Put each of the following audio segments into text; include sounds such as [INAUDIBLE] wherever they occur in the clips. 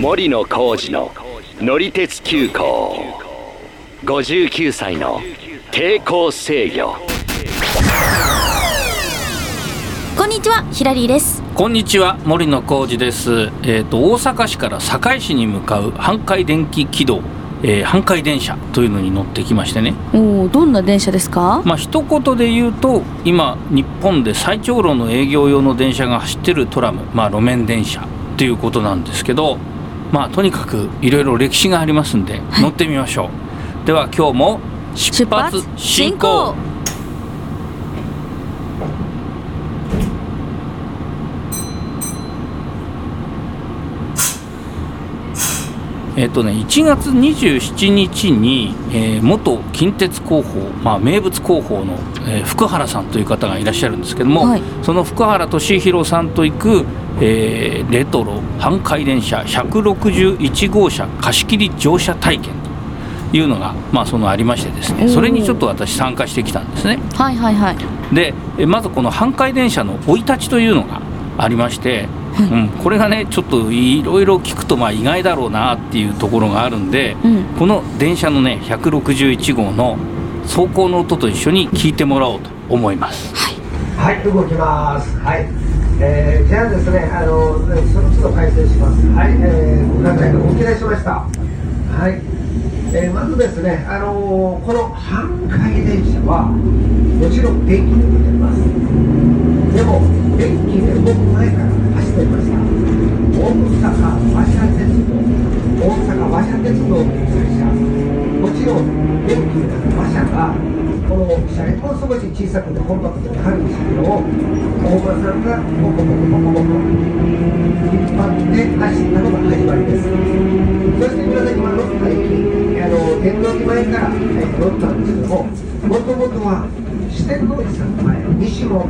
森野浩二の乗り鉄急行。59歳の抵抗制御。こんにちはヒラリーです。こんにちは森野浩二です。えっ、と大阪市から堺市に向かう阪海電気軌道、えー阪海電車というのに乗ってきましてね。おおどんな電車ですか？まあ一言で言うと今日本で最長路の営業用の電車が走ってるトラム、まあ路面電車ということなんですけど、まあとにかくいろいろ歴史がありますんで乗ってみましょう。では今日も出発進行。えっとね、1月27日に、えー元近鉄広報、まあ、名物広報の、えー福原さんという方がいらっしゃるんですけども、はい。その福原俊弘さんと行く、えーレトロ阪海電車161号車貸し切り乗車体験というのが、まあ、そのありましてですねそれにちょっと私参加してきたんですね。はいはいはい。でえまずこの阪海電車の生い立ちというのがありまして、うん、これがねちょっといろいろ聞くとまあ意外だろうなっていうところがあるんで、うんこの電車のね161号の走行の音と一緒に聞いてもらおうと思います。はい、動きます。はい。えー、じゃあですね、あの、その都度改正します。はい、えー、ご考えお切れしました。はい。えー、まずですね、あのこの阪海電車は、もちろん電気で動いてます。でも、電気で動く前から走っていました。大阪馬車鉄道、大阪馬車鉄道という会社、もちろん電気になる馬車が、この車両も少し小さくてコンパクトで軽い車両を大場さんがポコポコポコポコ引っ張って走ったのが始まりですそして皆さん今乗った駅あの天王寺前から、えー乗ったんですけどももともとは四天王寺さんの前西門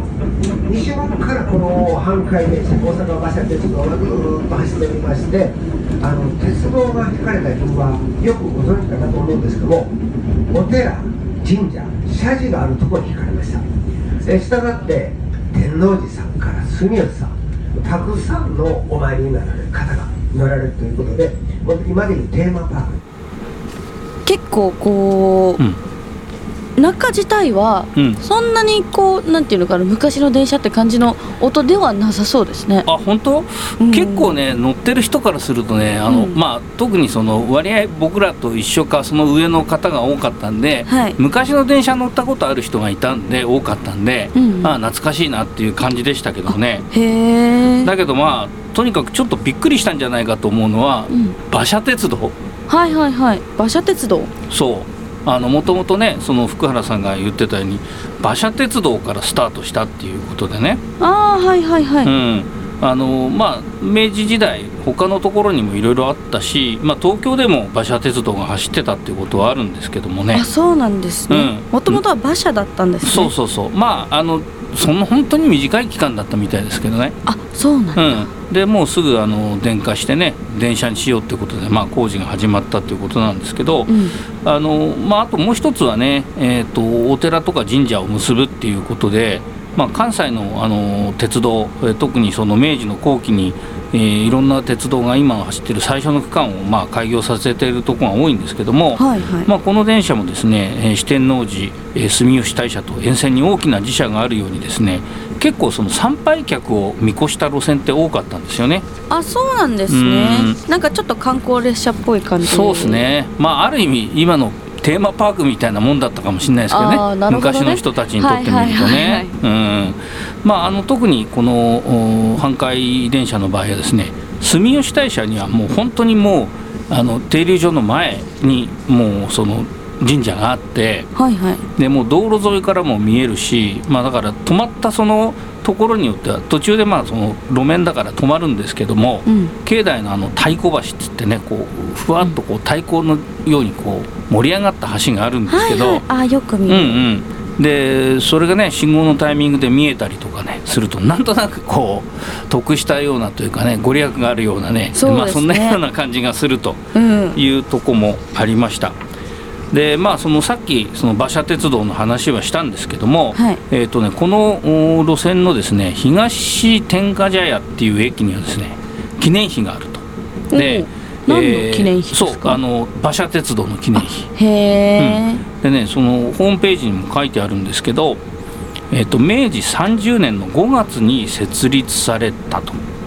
西門からこの阪海電車大阪馬車鉄道がずーっと走っておりましてあの鉄道が引かれた理由はよくご存知かなと思うんですけどもお寺神社社寺があるところに引かれました。えしたがって天王寺さんから住吉さんたくさんのお参りになられる方が乗られるということで今でいうテーマパーク。結構こう、うん中自体はうん。そんなにこうなんていうのかな昔の電車って感じの音ではなさそうですね。あ本当、うん。結構ね乗ってる人からするとねあの、うん。まあ、特にその割合僕らと一緒かその上の方が多かったんで、はい。昔の電車乗ったことある人がいたんで多かったんで、うん。まあ、懐かしいなっていう感じでしたけどね。へえだけどまあとにかくちょっとびっくりしたんじゃないかと思うのは、うん。馬車鉄道。はいはいはい。馬車鉄道。そうもともとねその福原さんが言ってたように馬車鉄道からスタートしたっていうことでね、ああはいはいはい、うん。あのまあ、明治時代他のところにもいろいろあったし、まあ、東京でも馬車鉄道が走ってたっていうことはあるんですけどもね。あそうなんですね。うん。もともとは馬車だったんですね。そうそうそう。まああのそんな本当に短い期間だったみたいですけどね、あそうなんだ、うん、でもうすぐあの電化してね電車にしようってことで、まあ、工事が始まったっていうことなんですけど、うん。あのまあ、あともう一つはね、えー、とお寺とか神社を結ぶっていうことで、まあ、関西のあの鉄道、えー特にその明治の後期に、えーいろんな鉄道が今走ってる最初の区間を、まあ、開業させているところが多いんですけども、はいはい、まあ、この電車もですね、えー四天王寺、えー住吉大社と沿線に大きな寺社があるようにですね結構その参拝客を見越した路線って多かったんですよね。あそうなんですね。なんかちょっと観光列車っぽい感じ。そうですね、まあ、ある意味今のテーマパークみたいなもんだったかもしれないですけどね。ね。昔の人たちにとってみるとね。うん。まああの特にこのお阪海電車の場合はですね住吉大社にはもう本当にもうあの停留所の前にもうその神社があってはいはい。でもう道路沿いからも見えるし、まあ、だから止まったそのところによっては途中でまあその路面だから止まるんですけども、うん。境内のあの太鼓橋っつってねこうふわっとこう太鼓のようにこう盛り上がった橋があるんですけど、はいはい。あよく見うんる、うん。でそれがね信号のタイミングで見えたりとかねするとなんとなくこう [LAUGHS] 得したようなというかねご利益があるようなねね。まあ、そんなような感じがするとうん。いうとこもありました。でまあそのさっきその馬車鉄道の話はしたんですけども、はい。えーとね、このお路線のですね東天下茶屋っていう駅にはですね記念碑があると。で何の記念碑ですか？そうあの馬車鉄道の記念碑。へえ、でねそのホームページにも書いてあるんですけど、えっと明治30年の5月に設立されたと。うん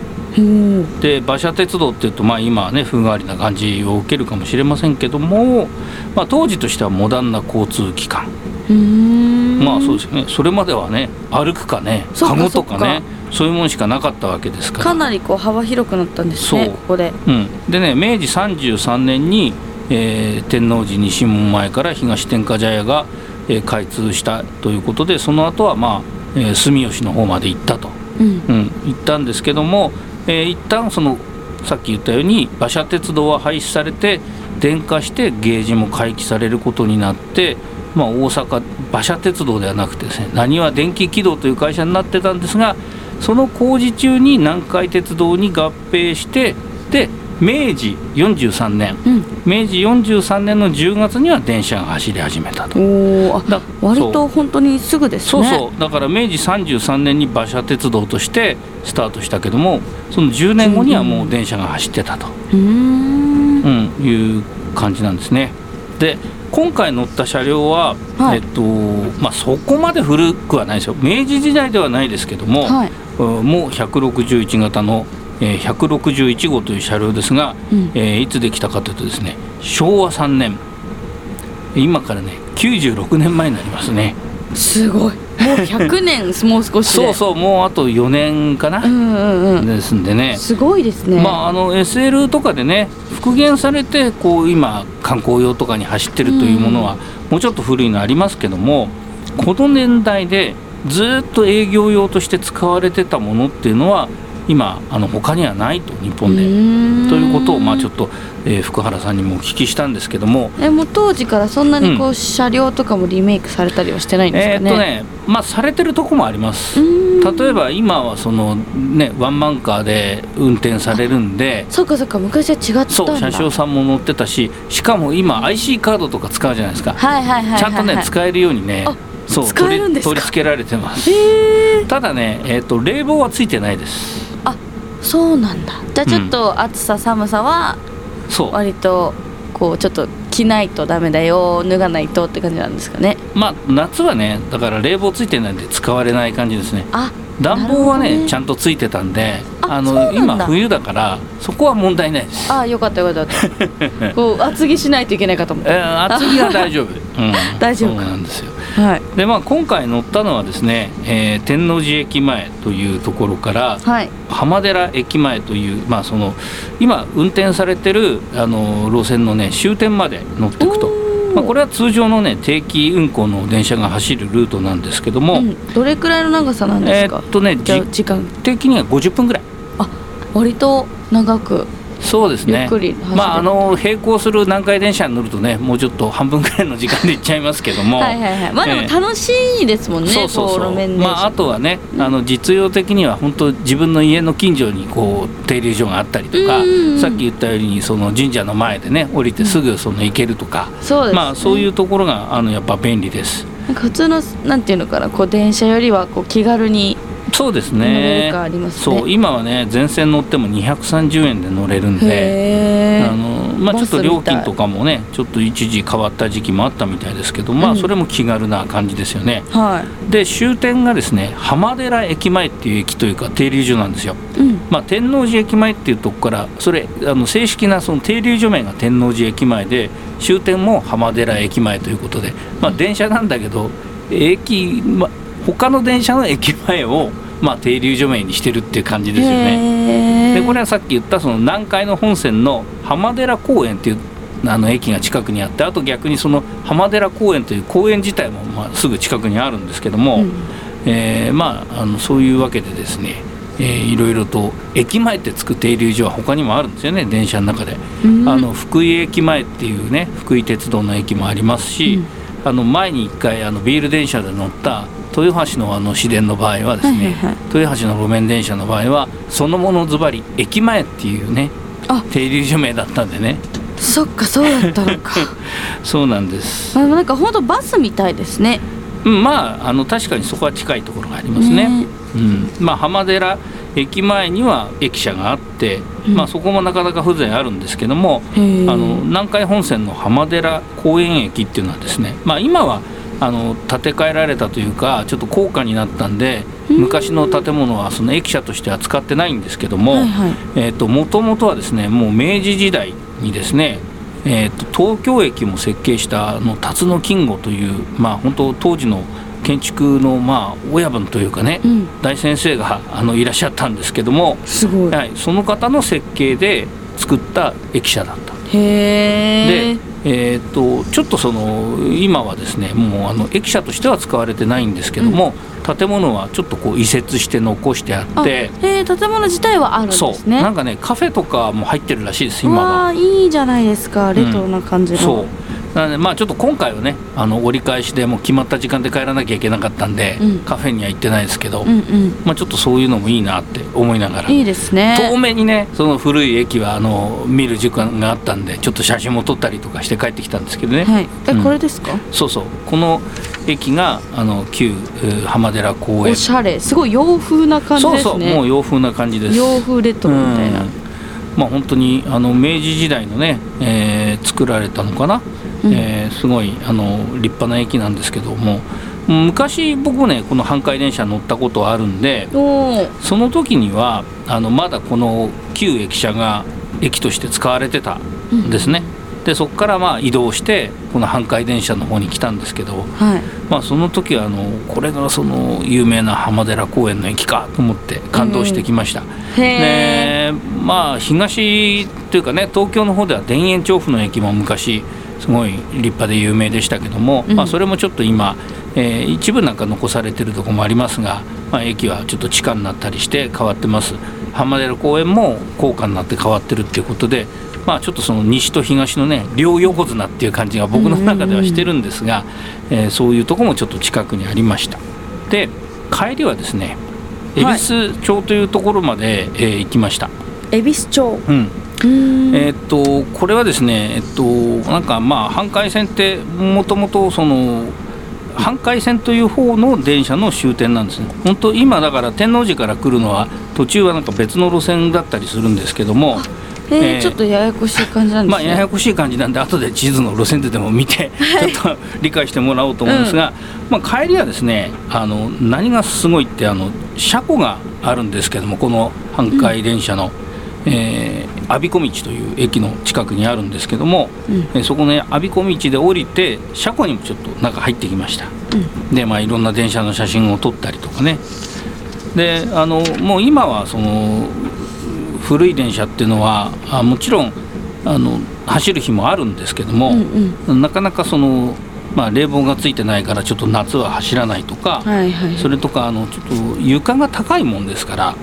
で馬車鉄道っていうとまあ今はね風変わりな感じを受けるかもしれませんけども、まあ、当時としてはモダンな交通機関。まあそうですよね。それまではね歩くかねかカゴとかねそそういうものしかなかったわけですから。かなりこう幅広くなったんですねここで。うん、でね明治33年に、えー天王寺西門前から東天下茶屋が、えー開通したということでその後はまあ、えー住吉の方まで行ったと、うん。うん、行ったんですけども、えー一旦そのさっき言ったように馬車鉄道は廃止されて電化してゲージも回帰されることになって、まあ、大阪馬車鉄道ではなくてですね何は電気軌道という会社になってたんですがその工事中に南海鉄道に合併してで明治43年。うん。明治43年の10月には電車が走り始めたと。おだ割と本当にすぐですね。そうそう。だから明治33年に馬車鉄道としてスタートしたけどもその10年後にはもう電車が走ってたと、うーん。うん、いう感じなんですね。で今回乗った車両は、はい。えっとまあ、そこまで古くはないですよ。明治時代ではないですけども、はい。うんもう161型の、えー161号という車両ですが、うん。えーいつできたかというとですね昭和3年。今からね96年前になりますね。すごい。もう100年 [LAUGHS] もう少しで。そうそうもうあと4年かな、うんうんうん。ですんでね。すごいですね。まああの SL とかでね復元されてこう今観光用とかに走ってるというものは、もうちょっと古いのありますけどもこの年代でずっと営業用として使われてたものっていうのは今あの他にはないと日本で。ということをまあちょっと、えー福原さんにもお聞きしたんですけども。えもう当時からそんなにこう、うん車両とかもリメイクされたりはしてないんですえかね？ーっとねまあされてるとこもあります。例えば今はそのねワンマンカーで運転されるんで。そっかそっか昔は違ったんだ。そう車掌さんも乗ってたししかも今 IC カードとか使うじゃないですか、はいはいはいはい、はい、ちゃんとね使えるようにねあそう取り付けられてます。ただね、えー、と冷房はついてないですそうなんだ。じゃあちょっと暑さ寒さは割とこうちょっと着ないとダメだよ脱がないとって感じなんですかね。まあ夏はねだから冷房ついてないんで使われない感じですね。あ暖房はねね。ちゃんとついてたんであの今冬だからそこは問題ないです。あよかったよかったよかった。[LAUGHS] こう厚着しないといけないかと思っえてー厚着は大丈夫、うん、大丈夫そうなんですよ。はい。でまあ今回乗ったのはですね、えー天王寺駅前というところからはい。浜寺駅前という、まあ、その今運転されてるあの路線のね終点まで乗っていくと、まあ、これは通常のね定期運行の電車が走るルートなんですけども、うん、どれくらいの長さなんですか、えーっとね時時間。的には50分ぐらい。割と長くそうですね。ゆっくり走れる。まああの並行する南海電車に乗るとねもうちょっと半分ぐらいの時間で行っちゃいますけども。[LAUGHS] はいはいはい。まあでもええ。楽しいですもんね、そうそうそう。こうまああとはねあの実用的には本当自分の家の近所にこう停留所があったりとかうんうんうん。さっき言ったようにその神社の前でね降りてすぐその行けるとか、そうです、ね、まあそういうところがあのやっぱ便利です。普通のなんていうのかなこう電車よりはこう気軽にそうですね。ね。そう今はね全線乗っても230円で乗れるんであのまあ、ちょっと料金とかもねちょっと一時変わった時期もあったみたいですけどまうん。あそれも気軽な感じですよね。はい。で終点がですね浜寺駅前っていう駅というか停留所なんですよ。うん。まあ、天王寺駅前っていうとこからそれあの正式なその停留所名が天王寺駅前で終点も浜寺駅前ということで、まあ、電車なんだけど駅、まあ、他の電車の駅前を、まあ、停留所名にしてるっていう感じですよね。でこれはさっき言ったその南海の本線の浜寺公園っていうあの駅が近くにあってあと逆にその浜寺公園という公園自体もまあすぐ近くにあるんですけども、うん。えーまああのそういうわけでですね、えーいろいろと駅前ってつく停留所は他にもあるんですよね電車の中で、うん。あの福井駅前っていうね福井鉄道の駅もありますし、うん。あの前に1回あのビール電車で乗った豊橋のあの市電の場合はですね、はいはいはい。豊橋の路面電車の場合はそのものズバリ駅前っていうねあ。停留所名だったんでね。そっかそうだったのか。[LAUGHS] そうなんです、あなんか本当バスみたいですね。うん、まああの確かにそこは近いところがありますね。ね。うん、まあ浜寺駅前には駅舎があって、うん。まあ、そこもなかなか風情あるんですけども、あの南海本線の浜寺公園駅っていうのはですね、まあ、今はあの建て替えられたというかちょっと高架になったんで昔の建物はその駅舎としては使ってないんですけども、はいはい。えー、と元々はですねもう明治時代にですね、えー、と東京駅も設計したあの辰野金吾という、まあ、本当当時の建築のまあ親分というかね、うん。大先生があのいらっしゃったんですけども、すごい。はい、その方の設計で作った駅舎だった。へえで、えー、とちょっとその今はですねもうあの駅舎としては使われてないんですけども、建物はちょっとこう移設して残してああってへえ建物自体はあるんでそう。すねなんかねカフェとかも入ってるらしいですう今は。いいじゃないですかレトロな感じの、そうなのでまあちょっと今回はねあの折り返しでもう決まった時間で帰らなきゃいけなかったんで、うん。カフェには行ってないですけど、うんうん。まあ、ちょっとそういうのもいいなって思いながら。いいですね。遠目にねその古い駅はあの見る時間があったんでちょっと写真も撮ったりとかして帰ってきたんですけどね、はい。え、うん。これですか？そうそう。この駅があの旧えー浜寺公園。おしゃれ。すごい洋風な感じそうですね。そうもう洋風な感じです。洋風レトロみたいな。うん。まあ本当にあの明治時代のね、えー作られたのかな、うんえーすごいあの立派な駅なんですけども昔僕もねこの阪海電車乗ったことあるんでその時にはあのまだこの旧駅舎が駅として使われてたんですね、でそこからまあ移動してこの阪海電車の方に来たんですけど、はい。まあ、その時はあのこれがその有名な浜寺公園の駅かと思って感動してきました、へえでまあ東というかね東京の方では田園調布の駅も昔すごい立派で有名でしたけども、うん。まあ、それもちょっと今、えー一部なんか残されてるところもありますが、まあ、駅はちょっと地下になったりして変わってます。浜寺公園も高架になって変わってるっていうことで、まあ、ちょっとその西と東のね両横綱っていう感じが僕の中ではしてるんですが、えーそういうとこもちょっと近くにありました。で帰りはですね恵はい。比寿町というところまで、えー行きました、恵比寿町。うんえーっとこれはですねえっとなんかまあ阪海線ってもともとその阪海線という方の電車の終点なんですね。本当今だから天王寺から来るのは途中はなんか別の路線だったりするんですけどもえーえーちょっとややこしい感じなんでね、ますあややこしい感じなんで後で地図の路線図でも見て [LAUGHS] ちょっと理解してもらおうと思うんですが、まあ、帰りはですねあの何がすごいってあの車庫があるんですけどもこの阪海電車の、えー阿鼻子道という駅の近くにあるんですけども、うん。えーそこのね阿鼻子道で降りて車庫にもちょっと中入ってきました。でまあいろんな電車の写真を撮ったりとかね。であのもう今はその古い電車っていうのはあもちろんあの走る日もあるんですけども、うん。なかなかその、まあ、冷房がついてないからちょっと夏は走らないとか、はいはい。それとかあのちょっと床が高いもんですから、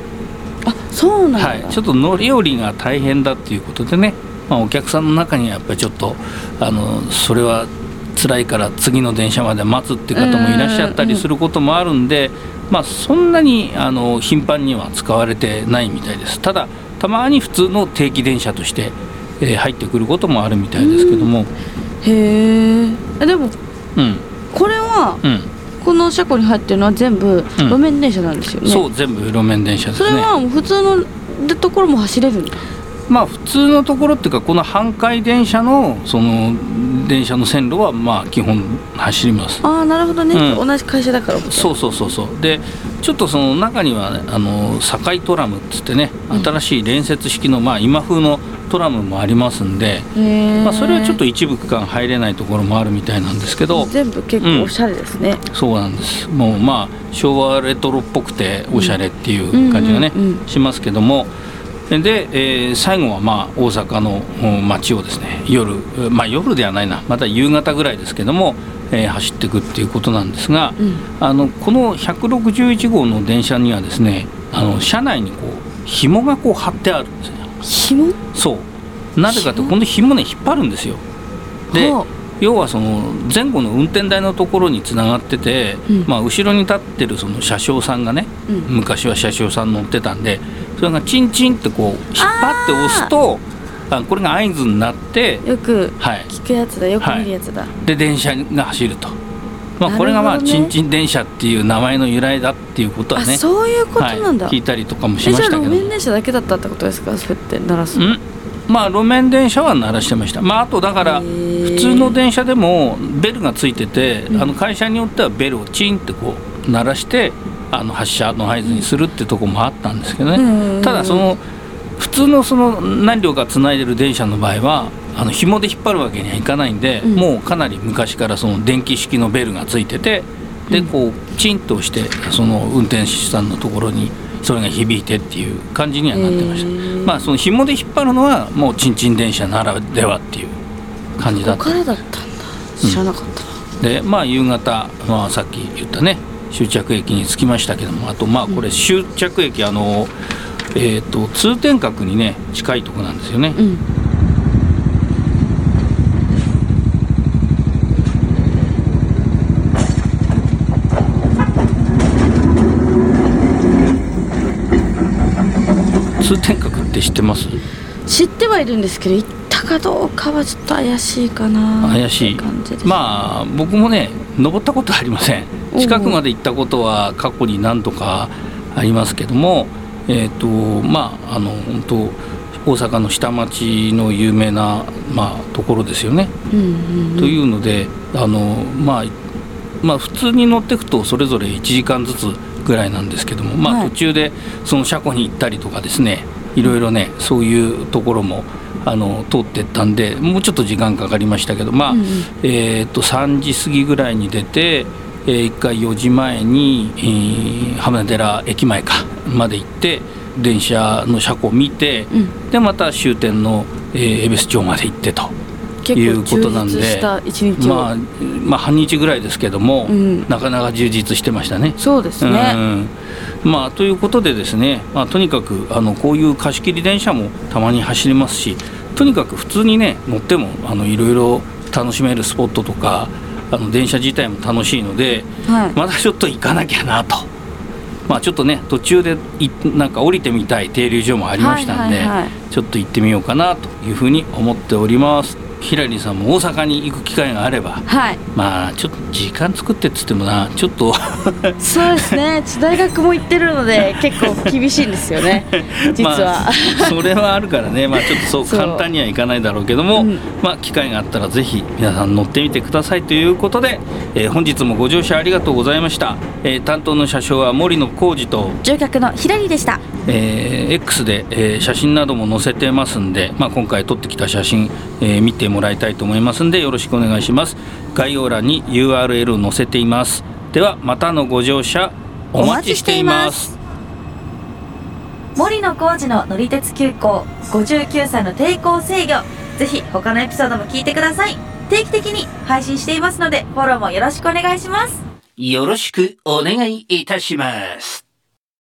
あそうなんだ、はい、ちょっと乗り降りが大変だっていうことでね、まあ、お客さんの中にはやっぱりちょっとあのそれは辛いから次の電車まで待つっていう方もいらっしゃったりすることもあるんで、まあ、そんなにあの頻繁には使われてないみたいです。ただたまに普通の定期電車として、えー入ってくることもあるみたいですけども。へえでもうん。これはうん、この車庫に入ってるのは全部路面電車なんですよね、そう全部路面電車ですね。それは普通のところも走れるんだまあ普通のところっていうかこの阪海電車のその電車の線路はまあ基本走ります。ああなるほどね、うん。同じ会社だからそうそうそうそう。でちょっとその中には、ね、あの堺トラムっつってね新しい連接式の、まあ、今風のトラムもありますんで、まあ、それはちょっと一部区間入れないところもあるみたいなんですけど全部結構おしゃれですね、そうなんです。もうまあ昭和レトロっぽくておしゃれっていう感じがね、うんうんうん。しますけども。で、えー最後はまあ大阪のうん街をですね夜まあ夜ではないな。また夕方ぐらいですけども、えー走っていくっていうことなんですが、うん。あのこの161号の電車にはですねあの車内にこう紐がこう貼ってあるんですよ。紐？そう。なぜかとこの紐ね引っ張るんですよ。ではあ要はその前後の運転台のところにつながってて、うん。まあ、後ろに立ってるその車掌さんがね、うん。昔は車掌さん乗ってたんでそれがチンチンってこう引っ張って押すとあこれが合図になって、よくはい、聞くやつだ。よく見るやつだ、で電車が走るとまあ、これがまあ、ねちんちん電車っていう名前の由来だっていうことはあねそういうことなんだ、はい、聞いたりとかもしましたけど。路面電車だけだったってことですか？そうやって鳴らすのうん。まあ路面電車は鳴らしてました。まああとだから普通の電車でもベルがついてて、うん。あの会社によってはベルをチンってこう鳴らしてあの発車の合図にするってとこもあったんですけどね、うん。ただその普通のその何両かつないでる電車の場合はあの紐で引っ張るわけにはいかないんで、うん。もうかなり昔からその電気式のベルがついててでこうチンと押してその運転手さんのところにそれが響いてっていう感じにはなってました、まあその紐で引っ張るのはもうちんちん電車ならではっていう感じだった。からだったんだ。知らなかったな、でまあ夕方、まあ、さっき言ったね終着駅に着きましたけどもあとまあこれ終着駅あの、えー、と通天閣にね近いとこなんですよね、うん通天閣って知ってます？知ってはいるんですけど行ったかどうかはちょっと怪しいかな怪しい。感じです。まあ僕もね登ったことはありません。近くまで行ったことは過去に何度かありますけどもえっ、とまああの本当大阪の下町の有名な、まあ、ところですよね。うんうんうん。というのであの、まあ、まあ普通に乗っていくとそれぞれ1時間ずつぐらいなんですけども、まあ、はい。途中でその車庫に行ったりとかですねいろいろねそういうところもあの通ってったんでもうちょっと時間かかりましたけどまあ、うんうん。えー、と3時過ぎぐらいに出て、えー、1回4時前に、えー浜名寺駅前かまで行って電車の車庫を見て、うん。でまた終点の、えー恵比寿町まで行ってと。いうことなんでまあ、まあ半日ぐらいですけども、うん。なかなか充実してましたね。そうですね、うん。まあ、ということでですね、まあ、とにかくあのこういう貸し切り電車もたまに走りますしとにかく普通にね乗ってもあのいろいろ楽しめるスポットとかあの電車自体も楽しいのではい、まだちょっと行かなきゃなと。まあ、ちょっとね途中でいなんか降りてみたい停留所もありましたんで、ちょっと行ってみようかなというふうに思っておりますヒラリーさんも大阪に行く機会があればはい。まあちょっと時間作ってっつってもなちょっと。[LAUGHS] そうですね。大学も行ってるので結構厳しいんですよね。[LAUGHS] 実は、まあ、それはあるからね。まあちょっとそう簡単にはいかないだろうけども、うん。まあ機会があったらぜひ皆さん乗ってみてください。ということで、えー本日もご乗車ありがとうございました、えー担当の車掌は森野浩二と乗客のひらりでした。えー X で、えー写真なども載せてますんで、まあ、今回撮ってきた写真、えー見てもらいたいと思いますんでよろしくお願いします。概要欄に URL を載せています。ではまたのご乗車お待ちしています。森野浩二の乗り鉄急行59歳の抵抗制御。ぜひ他のエピソードも聞いてください。定期的に配信していますのでフォローもよろしくお願いします。よろしくお願いいたします